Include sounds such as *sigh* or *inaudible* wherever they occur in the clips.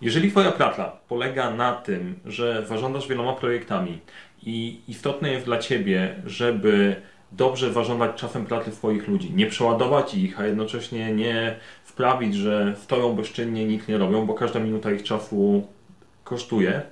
Jeżeli Twoja praca polega na tym, że zarządzasz wieloma projektami i istotne jest dla Ciebie, żeby dobrze zarządzać czasem pracy swoich ludzi, nie przeładować ich, a jednocześnie nie sprawić, że stoją bezczynnie, nic nie robią, bo każda minuta ich czasu kosztuje,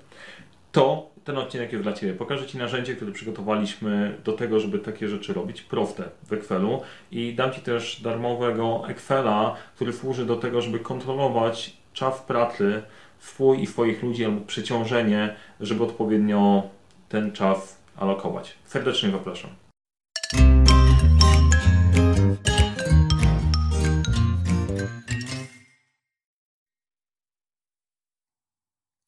to ten odcinek jest dla Ciebie. Pokażę Ci narzędzie, które przygotowaliśmy do tego, żeby takie rzeczy robić, proste w Excelu i dam Ci też darmowego Excela, który służy do tego, żeby kontrolować czas pracy swój i swoich ludzi albo przeciążenie, żeby odpowiednio ten czas alokować. Serdecznie zapraszam.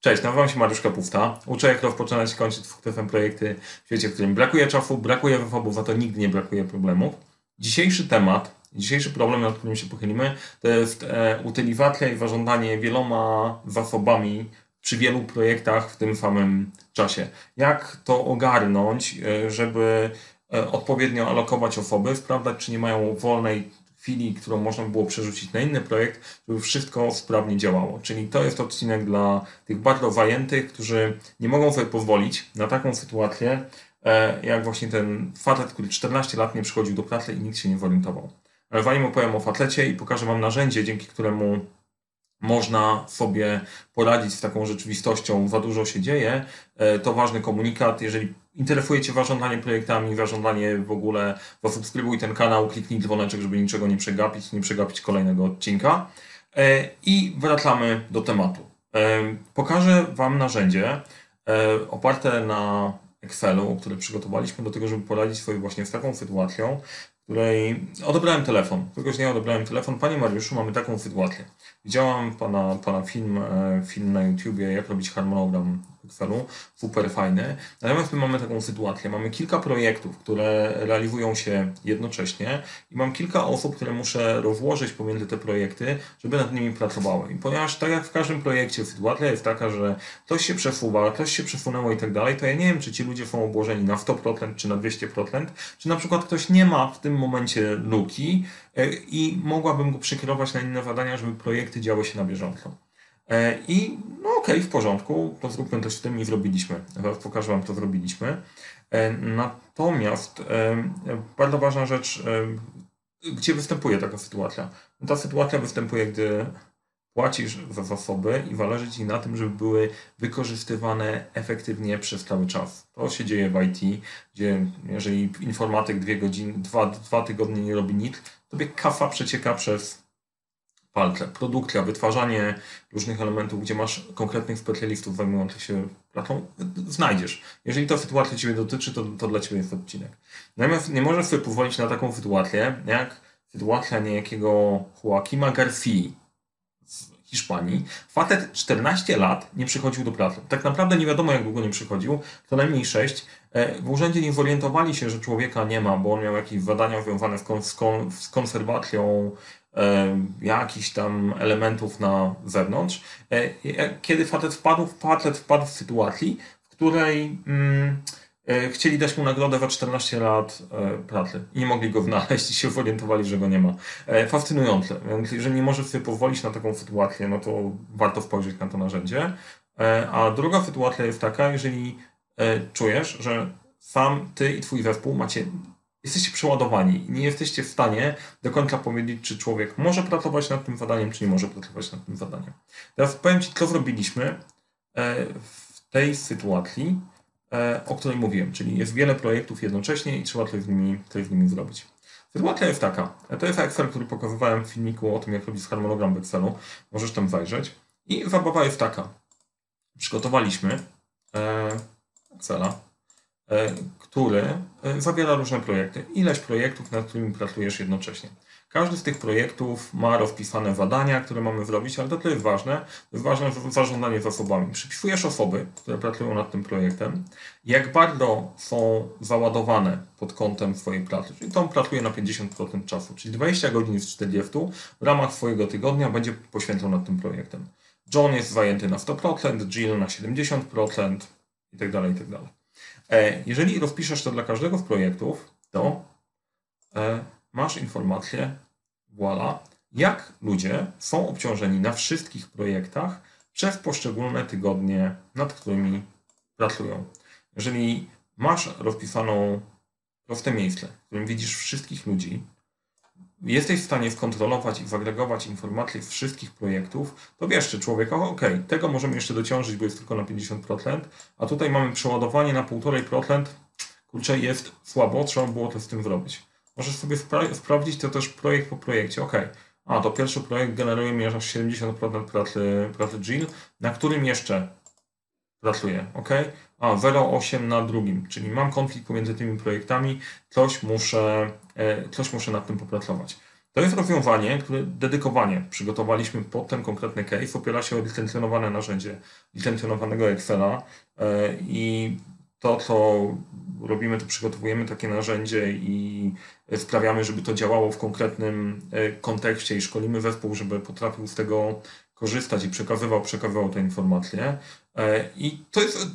Cześć, nazywam się Mariusz Kapufta. Uczę jak rozpoczynać i kończyć sukcesem projekty w świecie, w którym brakuje czasu, brakuje wyfobów, za to nigdy nie brakuje problemów. Dzisiejszy temat, dzisiejszy problem, nad którym się pochylimy, to jest e, utylizacja i zarządzanie wieloma zasobami przy wielu projektach w tym samym czasie. Jak to ogarnąć, e, żeby e, odpowiednio alokować osoby, sprawdzać, czy nie mają wolnej chwili, którą można by było przerzucić na inny projekt, żeby wszystko sprawnie działało. Czyli to jest odcinek dla tych bardzo zajętych, którzy nie mogą sobie pozwolić na taką sytuację, e, jak właśnie ten facet, który 14 lat nie przychodził do pracy i nikt się nie zorientował. Ale zanim opowiem o facecie i pokażę Wam narzędzie, dzięki któremu można sobie poradzić z taką rzeczywistością, za dużo się dzieje, e, to ważny komunikat. Jeżeli interesuje Cię projektami, zarządzanie w ogóle, zasubskrybuj ten kanał, kliknij dzwoneczek, żeby niczego nie przegapić, nie przegapić kolejnego odcinka. E, I wracamy do tematu. E, pokażę Wam narzędzie oparte na Excelu, które przygotowaliśmy do tego, żeby poradzić sobie właśnie z taką sytuacją, której odebrałem telefon. Któregoś dnia odebrałem telefon. Panie Mariuszu, mamy taką sytuację. Widziałam pana, pana film, e, film na YouTubie, jak robić harmonogram Excelu. Super fajny. Natomiast my mamy taką sytuację. Mamy kilka projektów, które realizują się jednocześnie i mam kilka osób, które muszę rozłożyć pomiędzy te projekty, żeby nad nimi pracowały. I ponieważ tak jak w każdym projekcie sytuacja jest taka, że ktoś się przesuwa, ktoś się przesunęło i tak dalej, to ja nie wiem, czy ci ludzie są obłożeni na 100% czy na 200%, czy na przykład ktoś nie ma w tym momencie luki e, i mogłabym go przekierować na inne zadania, żeby projekty działy się na bieżąco. E, I no okej, okay, w porządku, to zróbmy coś w tym i zrobiliśmy. Zaraz pokażę Wam, to zrobiliśmy. E, natomiast bardzo ważna rzecz, gdzie występuje taka sytuacja? Ta sytuacja występuje, gdy płacisz za zasoby i zależy Ci na tym, żeby były wykorzystywane efektywnie przez cały czas. To się dzieje w IT, gdzie jeżeli informatyk dwie godziny, dwa, dwa tygodnie nie robi nic, tobie kafa przecieka przez palce. Produkcja, wytwarzanie różnych elementów, gdzie masz konkretnych specjalistów zajmujących się pracą, znajdziesz. Jeżeli ta sytuacja Ciebie dotyczy, to, to dla Ciebie jest odcinek. Natomiast nie możesz sobie pozwolić na taką sytuację, jak sytuacja niejakiego Joaquima Garcia, Hiszpanii. Facet 14 lat nie przychodził do pracy. Tak naprawdę nie wiadomo, jak długo nie przychodził, co najmniej 6. E, w urzędzie nie zorientowali się, że człowieka nie ma, bo on miał jakieś zadania związane z, kon z konserwacją e, jakichś tam elementów na zewnątrz. E, kiedy facet wpadł, facet wpadł w sytuacji, w której. Mm, E, chcieli dać mu nagrodę za 14 lat e, pracy i nie mogli go znaleźć *laughs* i się zorientowali, że go nie ma. E, fascynujące. Więc jeżeli nie możesz sobie pozwolić na taką sytuację, no to warto spojrzeć na to narzędzie. A druga sytuacja jest taka, jeżeli czujesz, że sam ty i twój zespół macie, jesteście przeładowani nie jesteście w stanie do końca powiedzieć, czy człowiek może pracować nad tym zadaniem, czy nie może pracować nad tym zadaniem. Teraz powiem Ci, co zrobiliśmy w tej sytuacji E, o której mówiłem, czyli jest wiele projektów jednocześnie i trzeba coś z nimi, coś z nimi zrobić. Sytuacja jest taka. To jest Excel, który pokazywałem w filmiku o tym, jak robić harmonogram w Excelu. Możesz tam zajrzeć. I zabawa jest taka. Przygotowaliśmy e, Excela, e, który zawiera różne projekty. Ileś projektów, nad którymi pracujesz jednocześnie. Każdy z tych projektów ma rozpisane zadania, które mamy zrobić, ale to, to jest ważne. To jest ważne zarządzanie zasobami. Przypisujesz osoby, które pracują nad tym projektem, jak bardzo są załadowane pod kątem swojej pracy. Czyli to pracuje na 50% czasu, czyli 20 godzin z 40 w ramach swojego tygodnia będzie poświęcał nad tym projektem. John jest zajęty na 100%, Jill na 70% itd. Itd. E, jeżeli rozpiszesz to dla każdego z projektów, to e, masz informację, voila, jak ludzie są obciążeni na wszystkich projektach, przez poszczególne tygodnie, nad którymi pracują. Jeżeli masz rozpisaną proste miejsce, w którym widzisz wszystkich ludzi, jesteś w stanie skontrolować i wyagregować informacje z wszystkich projektów, to wiesz, czy człowiek, ok, tego możemy jeszcze dociążyć, bo jest tylko na 50%, a tutaj mamy przeładowanie na 1,5%, kurczę, jest słabo, trzeba było to z tym zrobić. Możesz sobie spra sprawdzić to też projekt po projekcie, ok, a to pierwszy projekt generuje mi aż 70% pracy, pracy Jill, na którym jeszcze pracuję, ok? A 0,8 na drugim, czyli mam konflikt pomiędzy tymi projektami, coś muszę, e, coś muszę nad tym popracować. To jest rozwiązanie, które dedykowanie przygotowaliśmy pod ten konkretny case, opiera się o licencjonowane narzędzie licencjonowanego Excela e, i to, co robimy, to przygotowujemy takie narzędzie i sprawiamy, żeby to działało w konkretnym e, kontekście i szkolimy zespół, żeby potrafił z tego korzystać i przekazywał, przekazywał te informacje. I to jest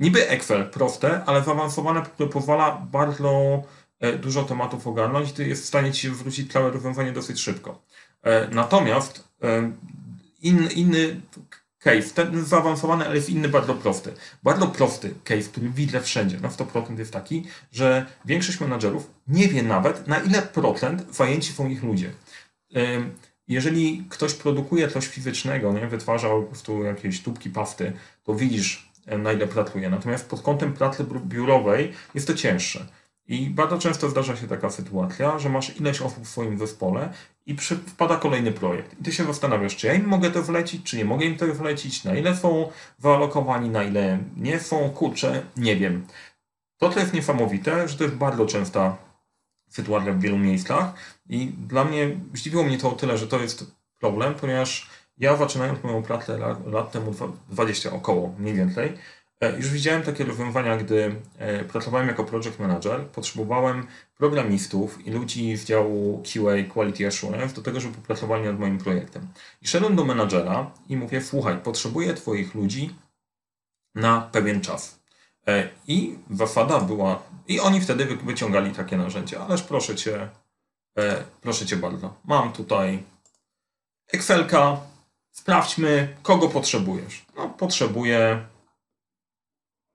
niby Excel proste, ale zaawansowane, które pozwala bardzo e, dużo tematów ogarnąć i jest w stanie ci wrócić całe rozwiązanie dosyć szybko. E, natomiast e, in, inny case, ten zaawansowany, ale jest inny bardzo prosty. Bardzo prosty case, który widzę wszędzie, na 100% jest taki, że większość menadżerów nie wie nawet, na ile procent zajęci są ich ludzie. Jeżeli ktoś produkuje coś fizycznego, nie, wytwarza po prostu jakieś tubki pasty, to widzisz na ile pracuje. Natomiast pod kątem pracy biurowej jest to cięższe. I bardzo często zdarza się taka sytuacja, że masz ileś osób w swoim zespole i wpada kolejny projekt. I ty się zastanawiasz, czy ja im mogę to wlecić, czy nie mogę im to wlecić, na ile są wyalokowani, na ile nie są, kurczę, nie wiem. To, co jest niesamowite, że to jest bardzo częsta sytuacja w wielu miejscach i dla mnie, zdziwiło mnie to o tyle, że to jest problem, ponieważ ja zaczynając moją pracę lat, lat temu 20 około, mniej więcej, e, już widziałem takie rozwiązania, gdy e, pracowałem jako project manager, potrzebowałem programistów i ludzi z działu QA, Quality Assurance, do tego, żeby popracowali nad moim projektem. I szedłem do menadżera i mówię, słuchaj, potrzebuję Twoich ludzi na pewien czas. E, I zasada była, i oni wtedy wyciągali takie narzędzia, ależ proszę Cię, proszę Cię bardzo, mam tutaj Excelka, Sprawdźmy, kogo potrzebujesz. No, potrzebuję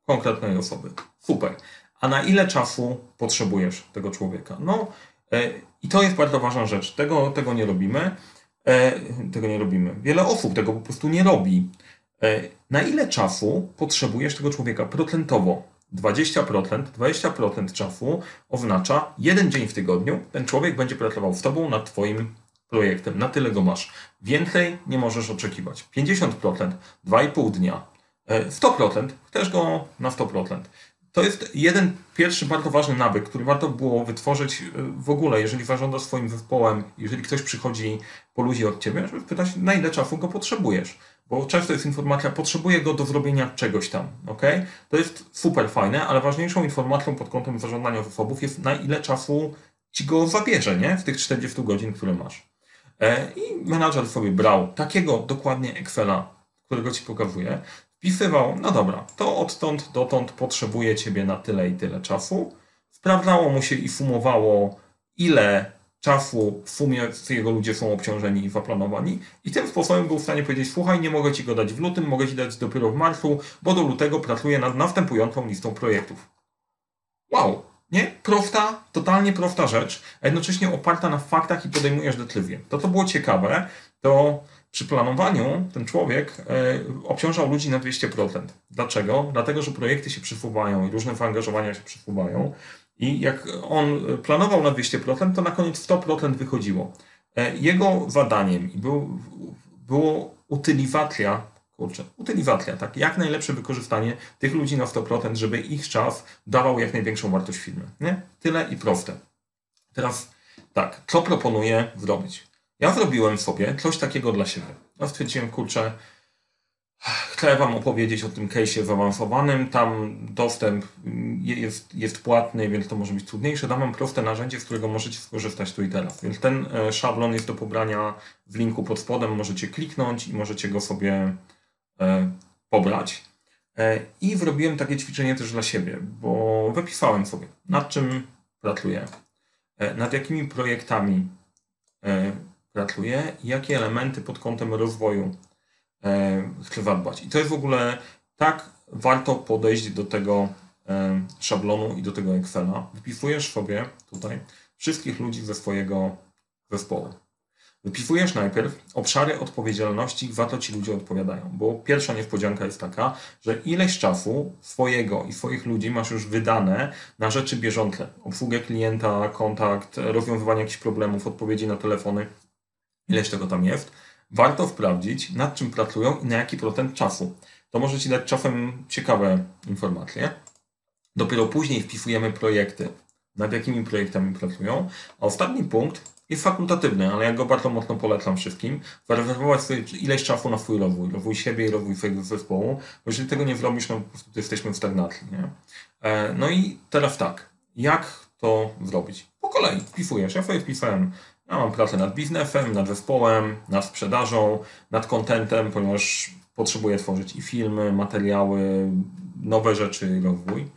konkretnej osoby. Super. A na ile czasu potrzebujesz tego człowieka? No, e, i to jest bardzo ważna rzecz. Tego, tego nie robimy. E, tego nie robimy. Wiele osób tego po prostu nie robi. E, na ile czasu potrzebujesz tego człowieka procentowo? 20%, 20% czasu oznacza jeden dzień w tygodniu. Ten człowiek będzie pracował z tobą nad twoim projektem, na tyle go masz. Więcej nie możesz oczekiwać. 50%, 2,5 dnia, 100%, e, chcesz go na 100%. To jest jeden pierwszy bardzo ważny nawyk, który warto było wytworzyć e, w ogóle, jeżeli zarządzasz swoim zespołem, jeżeli ktoś przychodzi po ludzi od ciebie, żeby pytać, na ile czasu go potrzebujesz. Bo często jest informacja, potrzebuję go do zrobienia czegoś tam, ok? To jest super fajne, ale ważniejszą informacją pod kątem zarządzania zasobów jest, na ile czasu ci go zabierze, nie? W tych 40 godzin, które masz. E, I menadżer sobie brał takiego dokładnie Excela, którego ci pokazuje, wpisywał, no dobra, to odtąd dotąd potrzebuje ciebie na tyle i tyle czasu. Sprawdzało mu się i sumowało, ile czasu w sumie jego ludzie są obciążeni i zaplanowani. I tym sposobem był w stanie powiedzieć, słuchaj, nie mogę ci go dać w lutym, mogę ci dać dopiero w marcu, bo do lutego pracuję nad następującą listą projektów. Wow, nie? Prosta, totalnie prosta rzecz, a jednocześnie oparta na faktach i podejmujesz decyzję. To, co było ciekawe, to przy planowaniu ten człowiek y, obciążał ludzi na 200%. Dlaczego? Dlatego, że projekty się przesuwają i różne zaangażowania się przesuwają. I jak on planował na 200%, to na koniec 100% wychodziło. E, jego zadaniem był, było utylizacja kurczę, utylizacja, tak? Jak najlepsze wykorzystanie tych ludzi na 100%, żeby ich czas dawał jak największą wartość firmy, nie? Tyle i proste. Teraz tak, co proponuję zrobić? Ja zrobiłem sobie coś takiego dla siebie. Ja stwierdziłem, kurczę, chcę Wam opowiedzieć o tym case'ie zaawansowanym. Tam dostęp jest, jest płatny, więc to może być trudniejsze. Dam Wam proste narzędzie, z którego możecie skorzystać tu i teraz. Więc ten e, szablon jest do pobrania w linku pod spodem. Możecie kliknąć i możecie go sobie E, pobrać. E, I zrobiłem takie ćwiczenie też dla siebie, bo wypisałem sobie, nad czym pracuję, e, nad jakimi projektami pracuję, jakie elementy pod kątem rozwoju e, trzeba dbać. I to jest w ogóle tak warto podejść do tego e, szablonu i do tego Excela. Wypisujesz sobie tutaj wszystkich ludzi ze swojego zespołu. Wypisujesz najpierw obszary odpowiedzialności, za to ci ludzie odpowiadają. Bo pierwsza niespodzianka jest taka, że ileś czasu swojego i swoich ludzi masz już wydane na rzeczy bieżące. Obsługę klienta, kontakt, rozwiązywanie jakichś problemów, odpowiedzi na telefony. Ileś tego tam jest. Warto sprawdzić, nad czym pracują i na jaki procent czasu. To może ci dać czasem ciekawe informacje. Dopiero później wpisujemy projekty, nad jakimi projektami pracują. A ostatni punkt jest fakultatywny, ale ja go bardzo mocno polecam wszystkim. Zarezerwować sobie ileś czasu na swój rozwój, rozwój siebie i rozwój swojego zespołu, bo jeżeli tego nie zrobisz, no po prostu jesteśmy w stagnacji. Nie? E, no i teraz tak, jak to zrobić? Po kolei wpisujesz. Ja sobie wpisałem, ja mam pracę nad biznesem, nad zespołem, nad sprzedażą, nad kontentem, ponieważ potrzebuję tworzyć i filmy, materiały, nowe rzeczy, rozwój.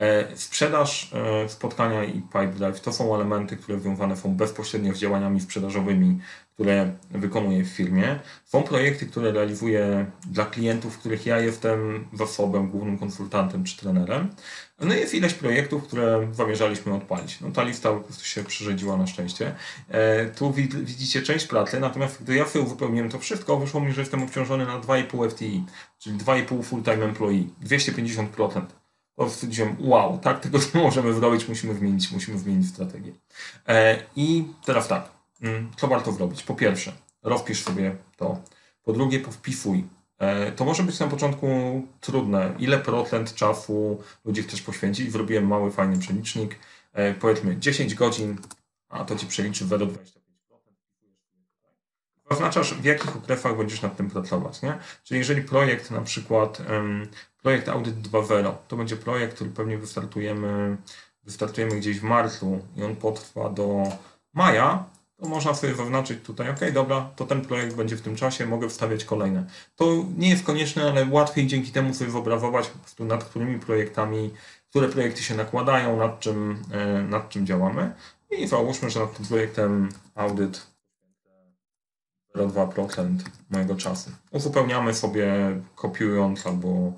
E, sprzedaż, e, spotkania i pipe drive to są elementy, które związane są bezpośrednio z działaniami sprzedażowymi, które wykonuję w firmie. Są projekty, które realizuję dla klientów, których ja jestem zasobem, głównym konsultantem czy trenerem. No i jest ileś projektów, które zamierzaliśmy odpalić. No ta lista po prostu się przyrzedziła na szczęście. E, tu widzicie część pracy, natomiast gdy ja sobie uzupełniłem to wszystko, wyszło mi, że jestem obciążony na 2,5 FTI, czyli 2,5 full-time employee, 250% po stwierdziłem, wow, tak, tego nie możemy zrobić, musimy zmienić, musimy zmienić strategię. E, I teraz tak, mm, co warto zrobić? Po pierwsze, rozpisz sobie to. Po drugie, powpisuj. E, to może być na początku trudne. Ile procent czasu ludzie chcesz poświęcić? Zrobiłem mały, fajny przelicznik. E, powiedzmy 10 godzin, a to ci przeliczy 0,25%. Zaznaczasz, w jakich okresach będziesz nad tym pracować. Nie? Czyli jeżeli projekt na przykład projekt Audit 2.0. To będzie projekt, który pewnie wystartujemy, wystartujemy gdzieś w marcu i on potrwa do maja, to można sobie zaznaczyć tutaj, ok, dobra, to ten projekt będzie w tym czasie, mogę wstawiać kolejne. To nie jest konieczne, ale łatwiej dzięki temu sobie wyobrazować nad którymi projektami, które projekty się nakładają, nad czym, e, nad czym działamy. I załóżmy, że nad tym projektem Audit 0,2% mojego czasu. Uzupełniamy sobie kopiując albo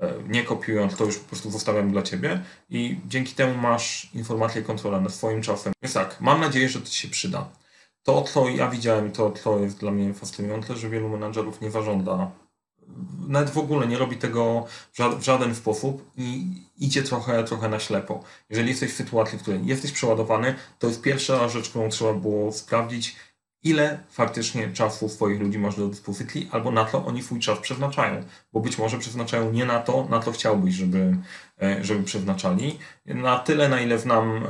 E, nie kopiując, to już po prostu zostawiam dla Ciebie i dzięki temu masz informację kontrolę nad swoim czasem. Więc tak, mam nadzieję, że to Ci się przyda. To, co ja widziałem, to, co jest dla mnie fascynujące, że wielu menadżerów nie zażąda, nawet w ogóle nie robi tego w żaden sposób i idzie trochę, trochę na ślepo. Jeżeli jesteś w sytuacji, w której jesteś przeładowany, to jest pierwsza rzecz, którą trzeba było sprawdzić, ile faktycznie czasu swoich ludzi masz do dyspozycji, albo na co oni swój czas przeznaczają. Bo być może przeznaczają nie na to, na co chciałbyś, żeby, e, żeby przeznaczali. Na tyle, na ile znam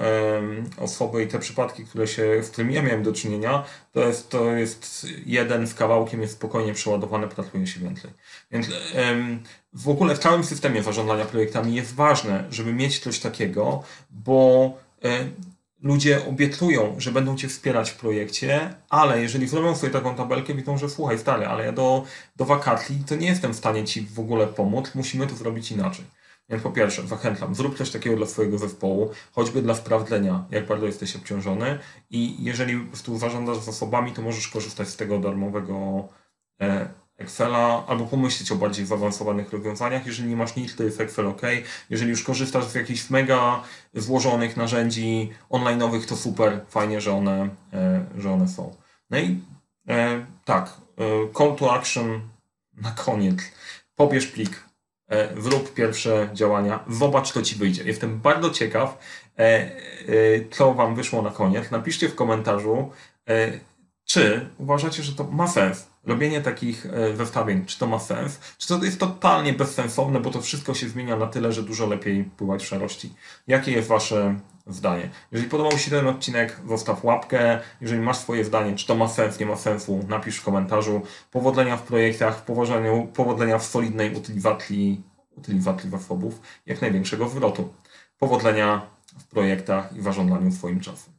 osoby i te przypadki, które się, z którymi ja miałem do czynienia, to jest, to jest jeden z kawałkiem jest spokojnie przeładowany, pracuje się więcej. Więc w ogóle w całym systemie zarządzania projektami jest ważne, żeby mieć coś takiego, bo e, ludzie obiecują, że będą cię wspierać w projekcie, ale jeżeli zrobią sobie taką tabelkę, widzą, że słuchaj stary, ale ja do, do wakacji to nie jestem w stanie ci w ogóle pomóc, musimy to zrobić inaczej. Więc po pierwsze, zachęcam, zrób coś takiego dla swojego zespołu, choćby dla sprawdzenia, jak bardzo jesteś obciążony i jeżeli po prostu zarządzasz zasobami, to możesz korzystać z tego darmowego e, Excela, albo pomyśleć o bardziej zaawansowanych rozwiązaniach. Jeżeli nie masz nic, to jest Excel OK. Jeżeli już korzystasz z jakichś mega złożonych narzędzi online'owych, to super, fajnie, że one, e, że one są. No i e, tak, e, call to action na koniec. Pobierz plik, e, zrób pierwsze działania, zobacz, co ci wyjdzie. Jestem bardzo ciekaw, co wam wyszło na koniec. Napiszcie w komentarzu, czy uważacie, że to ma sens? Robienie takich e, zestawień, czy to ma sens? Czy to jest totalnie bezsensowne, bo to wszystko się zmienia na tyle, że dużo lepiej pływać w szarości? Jakie jest Wasze zdanie? Jeżeli podobał się ten odcinek, zostaw łapkę. Jeżeli masz swoje zdanie, czy to ma sens, nie ma sensu, napisz w komentarzu. Powodzenia w projektach, powodzenia, w solidnej utylizacji, utylizacji zasobów, jak największego zwrotu. Powodzenia w projektach i w zarządzaniu swoim czasem.